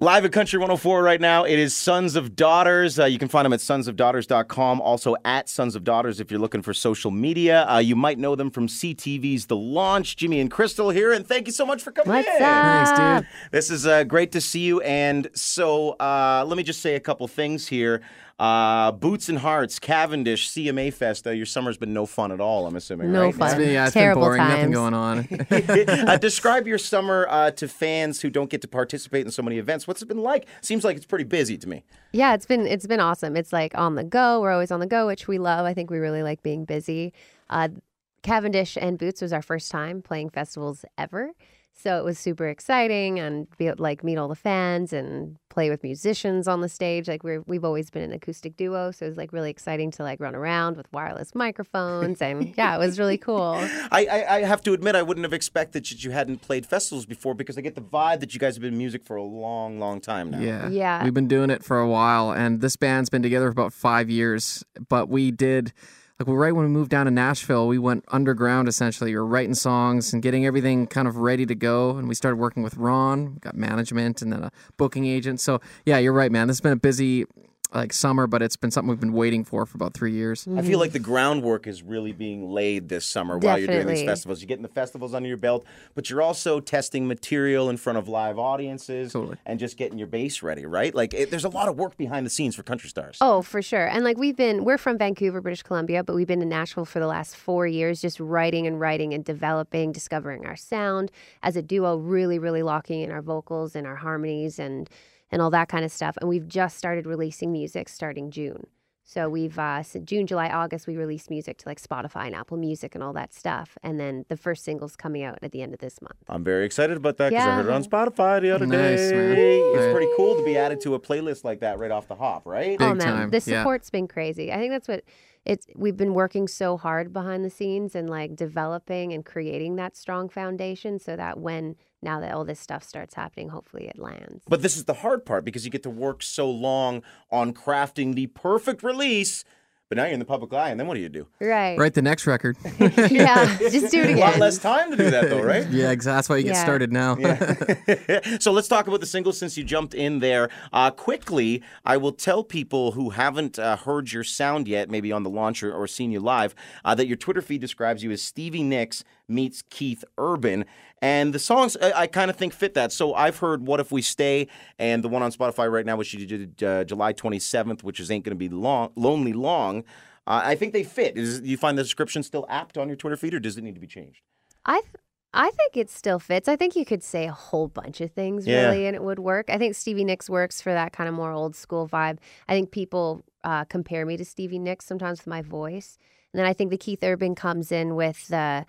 Live at Country 104 right now, it is Sons of Daughters. Uh, you can find them at sonsofdaughters.com, also at Sons of Daughters if you're looking for social media. Uh, you might know them from CTV's The Launch. Jimmy and Chrystal here, and thank you so much for coming What's in. up? Thanks, dude. This is uh, great to see you. And so uh, let me just say a couple things here. Uh, Boots and Hearts, Cavendish, CMA Fest. Uh, your summer's been no fun at all, I'm assuming, No right? fun. It's been, yeah, it's Terrible been boring. Nothing going on. uh, describe your summer uh, to fans who don't get to participate in so many events. What's it been like? Seems like it's pretty busy to me. Yeah, it's been it's been awesome. It's like on the go. We're always on the go, which we love. I think we really like being busy. Uh, Cavendish and Boots was our first time playing festivals ever, so it was super exciting and be like meet all the fans and play with musicians on the stage. Like we're we've always been an acoustic duo, so it was like really exciting to like run around with wireless microphones and yeah, it was really cool. I, I, I have to admit, I wouldn't have expected that you hadn't played festivals before because I get the vibe that you guys have been in music for a long, long time now. yeah. Yeah. We've been doing it for a while, and this band's been together for about five years. But we did, like, right when we moved down to Nashville, we went underground essentially. We were writing songs and getting everything kind of ready to go. And we started working with Ron, we got management, and then a booking agent. So, yeah, you're right, man. This has been a busy, like, summer, but it's been something we've been waiting for for about three years. I feel like the groundwork is really being laid this summer while you're doing these festivals. You're getting the festivals under your belt, but you're also testing material in front of live audiences Totally. and just getting your base ready, right? Like, it, there's a lot of work behind the scenes for country stars. Oh, for sure. And like we've been, we're from Vancouver, British Columbia, but we've been in Nashville for the last four years, just writing and writing and developing, discovering our sound as a duo, really, really locking in our vocals and our harmonies and and all that kind of stuff. And we've just started releasing music starting June. So we've uh, so June, July, August, we released music to like Spotify and Apple Music and all that stuff. And then the first single's coming out at the end of this month. I'm very excited about that because I heard it on Spotify the other Nice, day. man. It's pretty cool to be added to a playlist like that right off the hop, right? oh man, time, the yeah. support's been crazy. I think that's what it's. We've been working so hard behind the scenes and like developing and creating that strong foundation, so that when now that all this stuff starts happening, hopefully it lands. But this is the hard part because you get to work so long on crafting the perfect release. But now you're in the public eye, and then what do you do? Right. Write the next record. yeah. Just do it again. A lot less time to do that, though, right? yeah, exactly. That's why you get Yeah. started now. so let's talk about the single since you jumped in there. Uh, quickly, I will tell people who haven't uh, heard your sound yet, maybe on the launch or, or seen you live, uh, that your Twitter feed describes you as Stevie Nicks meets Keith Urban. And the songs, I, I kind of think fit that. So I've heard What If We Stay and the one on Spotify right now, which you did uh, July 27th, which is Ain't Gonna Be long, Lonely Long. Uh, I think they fit. Is, you find the description still apt on your Twitter feed, or does it need to be changed? I. Th- I think it still fits. I think you could say a whole bunch of things Yeah. really, and it would work. I think Stevie Nicks works for that kind of more old school vibe. I think people uh, compare me to Stevie Nicks sometimes with my voice, and then I think the Keith Urban comes in with the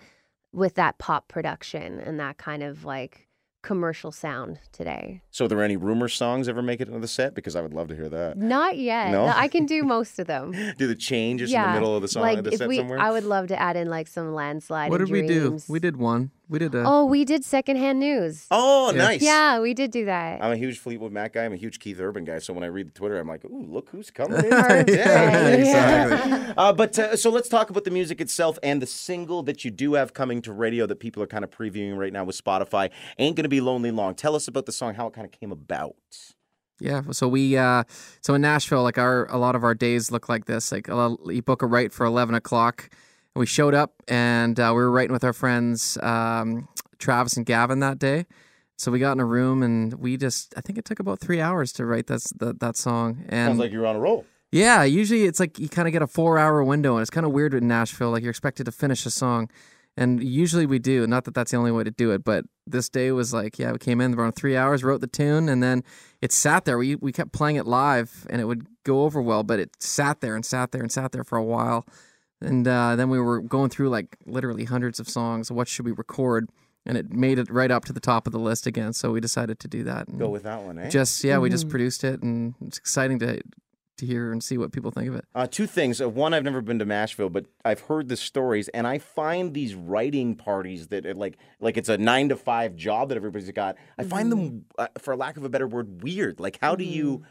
with that pop production and that kind of like commercial sound today. So, are there any rumor songs ever make it into the set? Because I would love to hear that. Not yet. No? I can do most of them. Do the changes just in the middle of the song, like the if set we, somewhere? I would love to add in like some landslide. What and did we do? We did one. We did a. Oh, we did secondhand news. oh, Yeah. nice. Yeah, we did do that. I'm a huge Fleetwood Mac guy. I'm a huge Keith Urban guy. So when I read the Twitter, I'm like, ooh, look who's coming in. Perfect. today. Exactly. Uh, but uh, so let's talk about the music itself and the single that you do have coming to radio that people are kind of previewing right now with Spotify. Ain't gonna be lonely long. Tell us about the song, how it kind of came about. Yeah, so we uh, so in Nashville, like our a lot of our days look like this. Like a lot- you book a write for eleven o'clock, and we showed up and uh, we were writing with our friends um, Travis and Gavin that day. So we got in a room and we just I think it took about three hours to write that that, that song. And Sounds like you're on a roll. yeah, usually it's like you kind of get a four hour window, and it's kind of weird in Nashville. Like you're expected to finish a song, and usually we do. Not that that's the only way to do it, but this day was like, yeah, we came in around three hours, wrote the tune, and then it sat there. We we kept playing it live, and it would go over well, but it sat there and sat there and sat there for a while, and uh, then we were going through like literally hundreds of songs. What should we record? And it made it right up to the top of the list again. So we decided to do that. And Go with that one, eh? just yeah, we just Mhm. produced it, and it's exciting to to hear and see what people think of it. Uh, two things. Uh, one, I've never been to Nashville, but I've heard the stories, and I find these writing parties that are like like it's a nine to five job that everybody's got. I find them, uh, for lack of a better word, weird. Like, how do you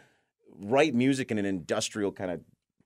write music in an industrial kind of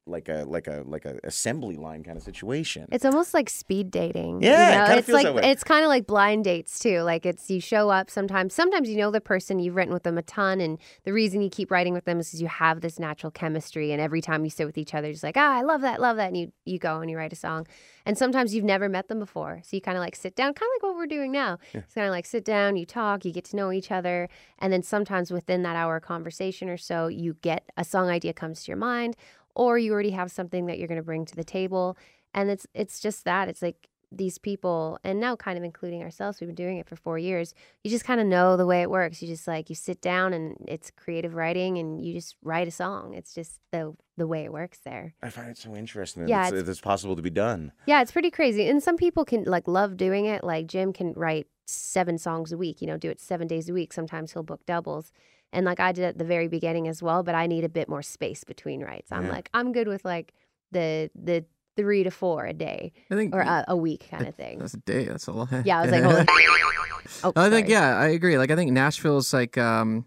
like a like a like a assembly line kind of situation. It's almost like speed dating. Yeah, you know? kinda it's feels like it's kind of like blind dates too. Like it's you show up sometimes. Sometimes you know the person you've written with them a ton, and the reason you keep writing with them is because you have this natural chemistry. And every time you sit with each other, you're just like, ah, I love that, love that, and you you go and you write a song. And sometimes you've never met them before, so you kind of like sit down, kind of like what we're doing now. It's kind of like sit down, you talk, you get to know each other, and then sometimes within that hour conversation or so, you get a song idea comes to your mind, or you already have something that you're going to bring to the table and it's it's just that it's like these people and now kind of including ourselves we've been doing it for four years you just kind of know the way it works you just like you sit down and it's creative writing and you just write a song it's just the the way it works there I find it so interesting that Yeah, it's, it's- that it's possible to be done. yeah it's pretty crazy and some people can like love doing it like jim can write seven songs a week you know do it seven days a week sometimes he'll book doubles and like i did at the very beginning as well but i need a bit more space between writes i'm Yeah. like i'm good with like the the three to four a day I think or a, a week kind of thing that's a day. That's a lot. Yeah, I was like, holy. Oh, I think yeah, I agree. Like I think Nashville's like um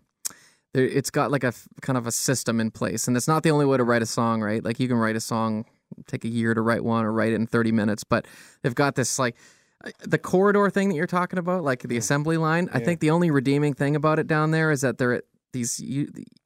there it's got like a kind of a system in place and it's not the only way to write a song, right? Like you can write a song take a year to write one or write it in 30 minutes, but they've got this like uh, the corridor thing that you're talking about, like the assembly line. I think the only redeeming thing about it down there is that they're at these you,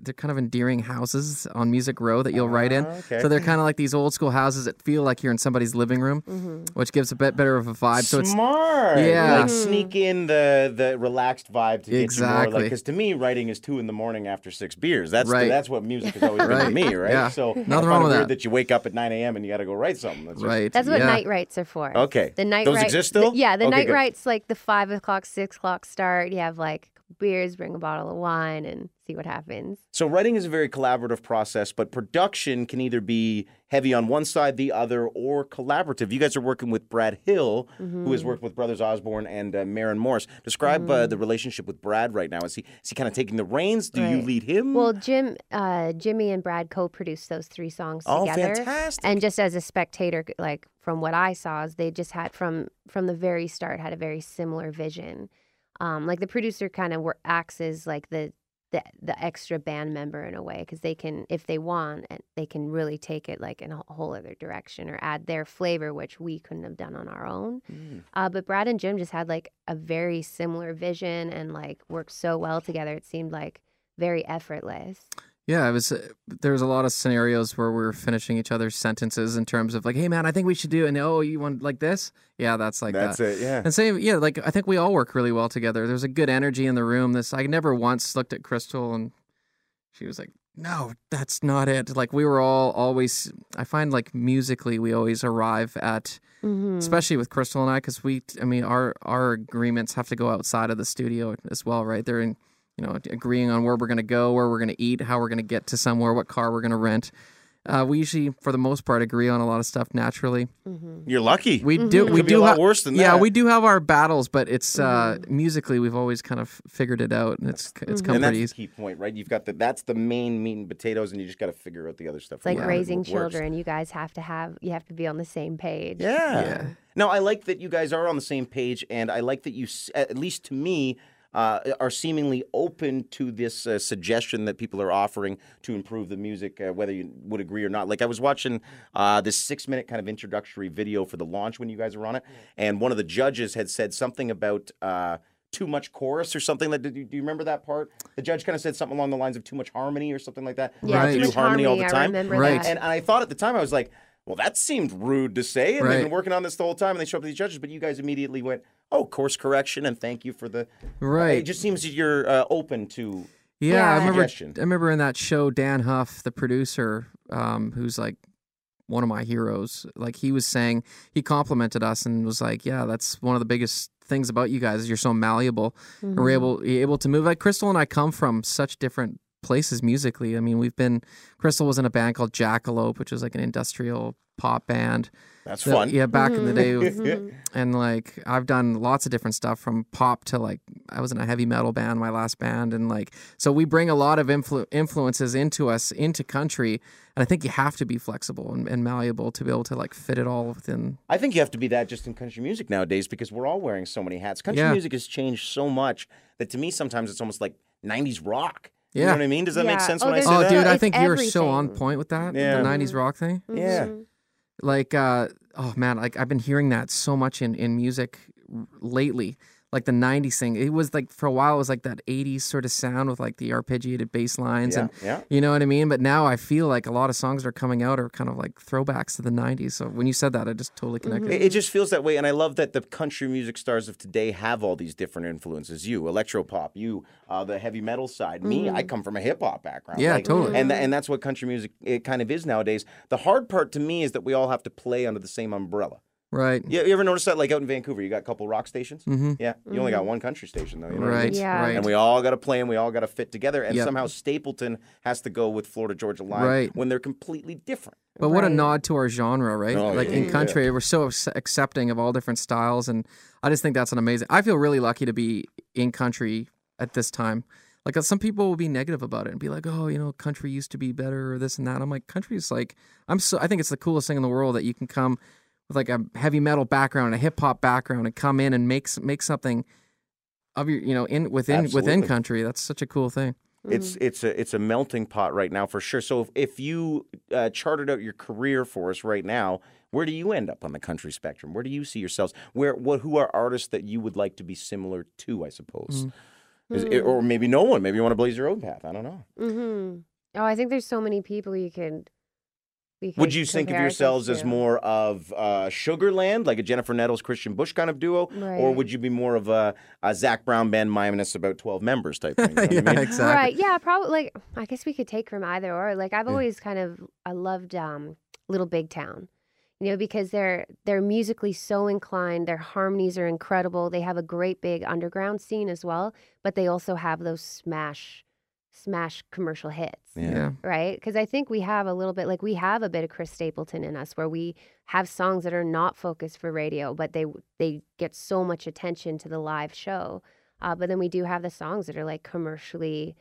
they're kind of endearing houses on Music Row that you'll write in. Ah, okay. So they're kind of like these old school houses that feel like you're in somebody's living room, Mm-hmm. which gives a bit better of a vibe. So it's Smart. Yeah. Like sneak in the the relaxed vibe to get you more. Exactly. Like, because to me, writing is two in the morning after six beers. That's Right. that's what music has always been to me, right? Yeah. So Nothing I find wrong with weird that. that you wake up at nine a.m. and you got to go write something. That's just- right. That's what yeah. night writes are for. Okay. The night Those write- exist the- still? yeah, the Okay, night good. writes like the five o'clock, six o'clock start. You have like beers, bring a bottle of wine, and see what happens. So writing is a very collaborative process, but production can either be heavy on one side, the other, or collaborative. You guys are working with Brad Hill, who Mm-hmm. has worked with Brothers Osborne and uh, Maren Morris. Describe uh, the relationship with Brad right now. Is he is he kind of taking the reins? Do you lead him? Well, Jim, uh, Jimmy, and Brad co-produced those three songs oh, together. fantastic! And just as a spectator, like from what I saw, is they just had from from the very start had a very similar vision. Um, like the producer kind of acts as like the the the extra band member in a way because they can, if they want, and they can really take it like in a whole other direction or add their flavor, which we couldn't have done on our own. Mm. Uh, but Brad and Jim just had like a very similar vision and like worked so well together. It seemed like very effortless. Yeah, it was. Uh, there was a lot of scenarios where we were finishing each other's sentences in terms of like, "Hey, man, I think we should do," and oh, you want like this? Yeah, that's like That's that. it. Yeah. And same, yeah, like I think we all work really well together. There's a good energy in the room. This I never once looked at Chrystal and she was like, "No, that's not it." Like we were all always. I find like musically, we always arrive at, Mm-hmm. especially with Chrystal and I, because we, I mean, our our agreements have to go outside of the studio as well, right? They're in, you know, agreeing on where we're gonna go, where we're gonna eat, how we're gonna get to somewhere, what car we're gonna rent. Uh, we usually, for the most part, agree on a lot of stuff naturally. Mm-hmm. You're lucky. We do. It We could be do a lot ha- worse than yeah, that. we do have our battles, but it's uh, Mm-hmm. musically we've always kind of figured it out, and it's it's come and that's pretty the easy. key point, right? You've got the that's the main meat and potatoes, and you just got to figure out the other stuff. It's like raising What children. You guys have to have you have to be on the same page. Yeah. Yeah. No, I like that you guys are on the same page, and I like that you at least to me, uh, are seemingly open to this uh, suggestion that people are offering to improve the music, uh, whether you would agree or not. Like I was watching uh, this six-minute kind of introductory video for the launch when you guys were on it, and one of the judges had said something about. Uh, too much chorus or something that. Do you, do you remember that part? The judge kind of said something along the lines of too much harmony or something like that. Yeah, Right. too much harmony all the I time. remember Right. that. And, and I thought at the time, I was like, well, that seemed rude to say. And they've been working on this the whole time, and they show up to these judges, but you guys immediately went, oh, course correction, and thank you for the. Right. It just seems that you're uh, open to. Yeah, Yeah. I remember. I remember in that show, Dann Huff, the producer, um, who's like one of my heroes. Like he was saying, he complimented us and was like, "Yeah, that's one of the biggest things about you guys is you're so malleable and Mm-hmm. we're able able to move." Like Chrystal and I come from such different places musically. I mean, we've been. Chrystal was in a band called Jackalope, which was like an industrial pop band. That's that- fun. Yeah, back in the day. with- Mhm. and like I've done lots of different stuff from pop to like I was in a heavy metal band, my last band, and like so we bring a lot of influ- influences into us into country, and I think you have to be flexible and, and malleable to be able to like fit it all within. I think you have to be that just in country music nowadays because we're all wearing so many hats. Country Yeah. music has changed so much that to me sometimes it's almost like 90s rock. You know Yeah. what I mean? Does that make sense Oh, when I say Oh, that? dude, I It's think you're so on point with that. Yeah. The '90s rock thing. Yeah. Mhm. like uh oh man like i've been hearing that so much in in music r- lately like the 90s thing it was like for a while it was like that 80s sort of sound with like the arpeggiated bass lines Yeah, and yeah. you know what i mean but now i feel like a lot of songs that are coming out are kind of like throwbacks to the 90s so when you said that i just totally connected It, it just feels that way, and I love that the country music stars of today have all these different influences. You, electropop. You, uh, the heavy metal side. Me, I come from a hip hop background. Yeah, totally. And th- and that's what country music it kind of is nowadays. The hard part to me is that we all have to play under the same umbrella. Right You, you ever notice that, like out in Vancouver, you got a couple rock stations? mm-hmm. Yeah, you only got one country station though. You know what I right mean? Yeah. right And we all got to play and we all got to fit together. And Yep. somehow Stapleton has to go with Florida Georgia Line Right. when they're completely different. But what a Right. nod to our genre, right? Oh, like yeah, in yeah. country, we're so ac- accepting of all different styles, and I just think that's an amazing. I feel really lucky to be in country at this time. Like uh, some people will be negative about it and be like, "Oh, you know, country used to be better," or this and that. I'm like, country is like, I'm so. I think it's the coolest thing in the world that you can come with like a heavy metal background, a hip hop background, and come in and make make something of your, you know, in within within country. That's such a cool thing. It's Mm-hmm. it's a it's a melting pot right now for sure. So if, if you uh, charted out your career for us right now, where do you end up on the country spectrum? Where do you see yourselves? Where what who are artists that you would like to be similar to? I suppose, Is it- or maybe no one. Maybe you want to blaze your own path. I don't know. Mm-hmm. Oh, I think there's so many people you could. We Would you think of yourselves ourselves as more of uh, Sugarland, like a Jennifer Nettles, Christian Bush kind of duo, or would you be more of a, a Zac Brown band minus about twelve members type thing? You know what I mean? exactly. Right. Yeah. Probably. Like, I guess we could take from either or. Like, I've always kind of I loved um, Little Big Town, you know, because they're they're musically so inclined. Their harmonies are incredible. They have a great big underground scene as well, but they also have those smash, smash commercial hits. Yeah. yeah. right? Because I think we have a little bit, like we have a bit of Chris Stapleton in us, where we have songs that are not focused for radio, but they they get so much attention to the live show. Uh, but then we do have the songs that are like commercially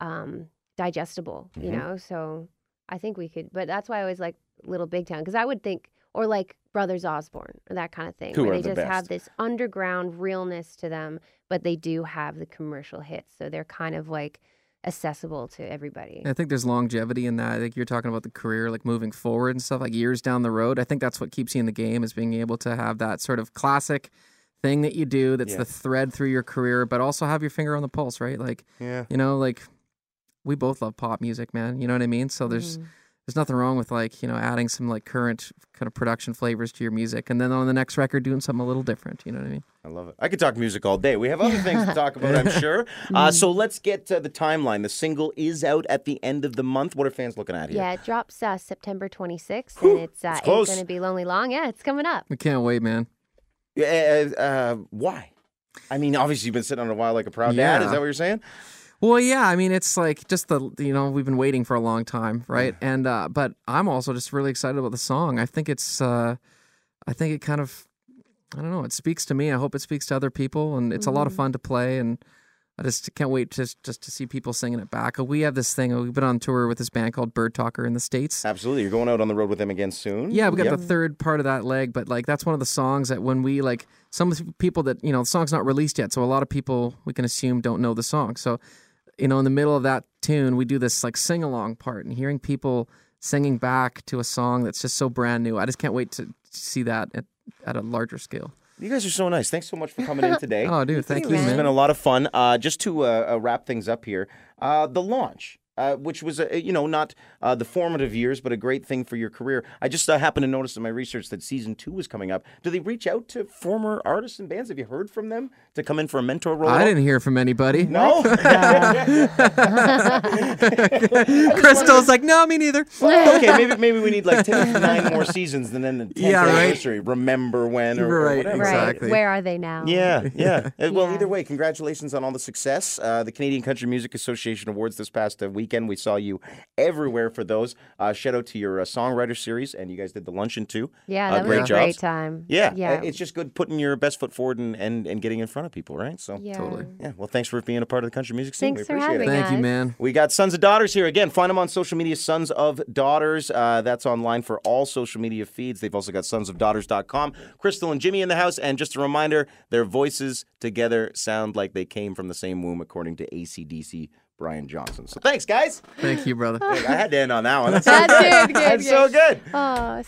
um, digestible, you Mhm. know. So I think we could, but that's why I always like Little Big Town because I would think, or like Brothers Osborne, or that kind of thing, Who where are they the just best. have this underground realness to them, but they do have the commercial hits, so they're kind of like accessible to everybody. I think there's longevity in that. Like you're talking about the career, like moving forward and stuff, like years down the road. I think that's what keeps you in the game is being able to have that sort of classic thing that you do that's Yeah. the thread through your career, but also have your finger on the pulse, right? Like, Yeah. you know, like we both love pop music, man. You know what I mean? So there's Mhm. There's nothing wrong with like, you know, adding some like current kind of production flavors to your music and then on the next record doing something a little different. You know what I mean? I love it. I could talk music all day. We have other things to talk about, I'm sure. Uh, so let's get to the timeline. The single is out at the end of the month. What are fans looking at here? Yeah, it drops uh, September 26th, Whew, and it's uh, it's ain't close. gonna be lonely long. Yeah, it's coming up. We can't wait, man. Yeah, uh, uh, why? I mean, obviously you've been sitting on it a while like a proud dad. Is that what you're saying? Well, yeah, I mean, it's like just the you know we've been waiting for a long time, right? And uh, but I'm also just really excited about the song. I think it's, uh, I think it kind of, I don't know, it speaks to me. I hope it speaks to other people, and it's a lot of fun to play. And I just can't wait to just to see people singing it back. We have this thing. We've been on tour with this band called Birdtalker in the states. Absolutely. You're going out on the road with them again soon. Yeah, we got Yep. the third part of that leg, but like that's one of the songs that when we like some people that you know the song's not released yet, so a lot of people we can assume don't know the song. So, you know, in the middle of that tune, we do this like sing along part, and hearing people singing back to a song that's just so brand new, I just can't wait to see that at, at a larger scale. You guys are so nice. Thanks so much for coming in today. Oh, dude, thank you, you, This has been a lot of fun. Uh, just to uh, uh, wrap things up here, uh, the launch. Uh, which was, uh, you know, not uh, the formative years, but a great thing for your career. I just uh, happened to notice in my research that season two was coming up. Do they reach out to former artists and bands? Have you heard from them to come in for a mentor role? I didn't hear from anybody. No. Chrystal's like, no, me neither. okay, maybe maybe we need like 10, nine more seasons, and then the 10th Yeah, right. anniversary. Remember when or, or Right, whatever. Right. Exactly. Where are they now? Yeah, yeah. Uh, Well, either way, congratulations on all the success. Uh, the Canadian Country Music Association Awards this past uh, weekend. We saw you everywhere for those. Uh, shout out to your uh, songwriter series, and you guys did the luncheon too. Yeah, Uh, that was great a great time. Yeah, uh, Yeah. It's just good putting your best foot forward and, and, and getting in front of people, right? So, yeah. Totally. yeah. Well, thanks for being a part of the country music scene. Thanks we for appreciate it. having Thank you, man. We got Sons of Daughters here again. Find them on social media, Sons of Daughters. Uh, that's online for all social media feeds. They've also got sonsofdaughters.com. Chrystal and Jimmy in the house. And just a reminder, their voices together sound like they came from the same womb, according to ACDC Brian Johnson. So thanks, guys. Thank you, brother. I had to end on that one. That's, That's so good, good, That's so good. Oh,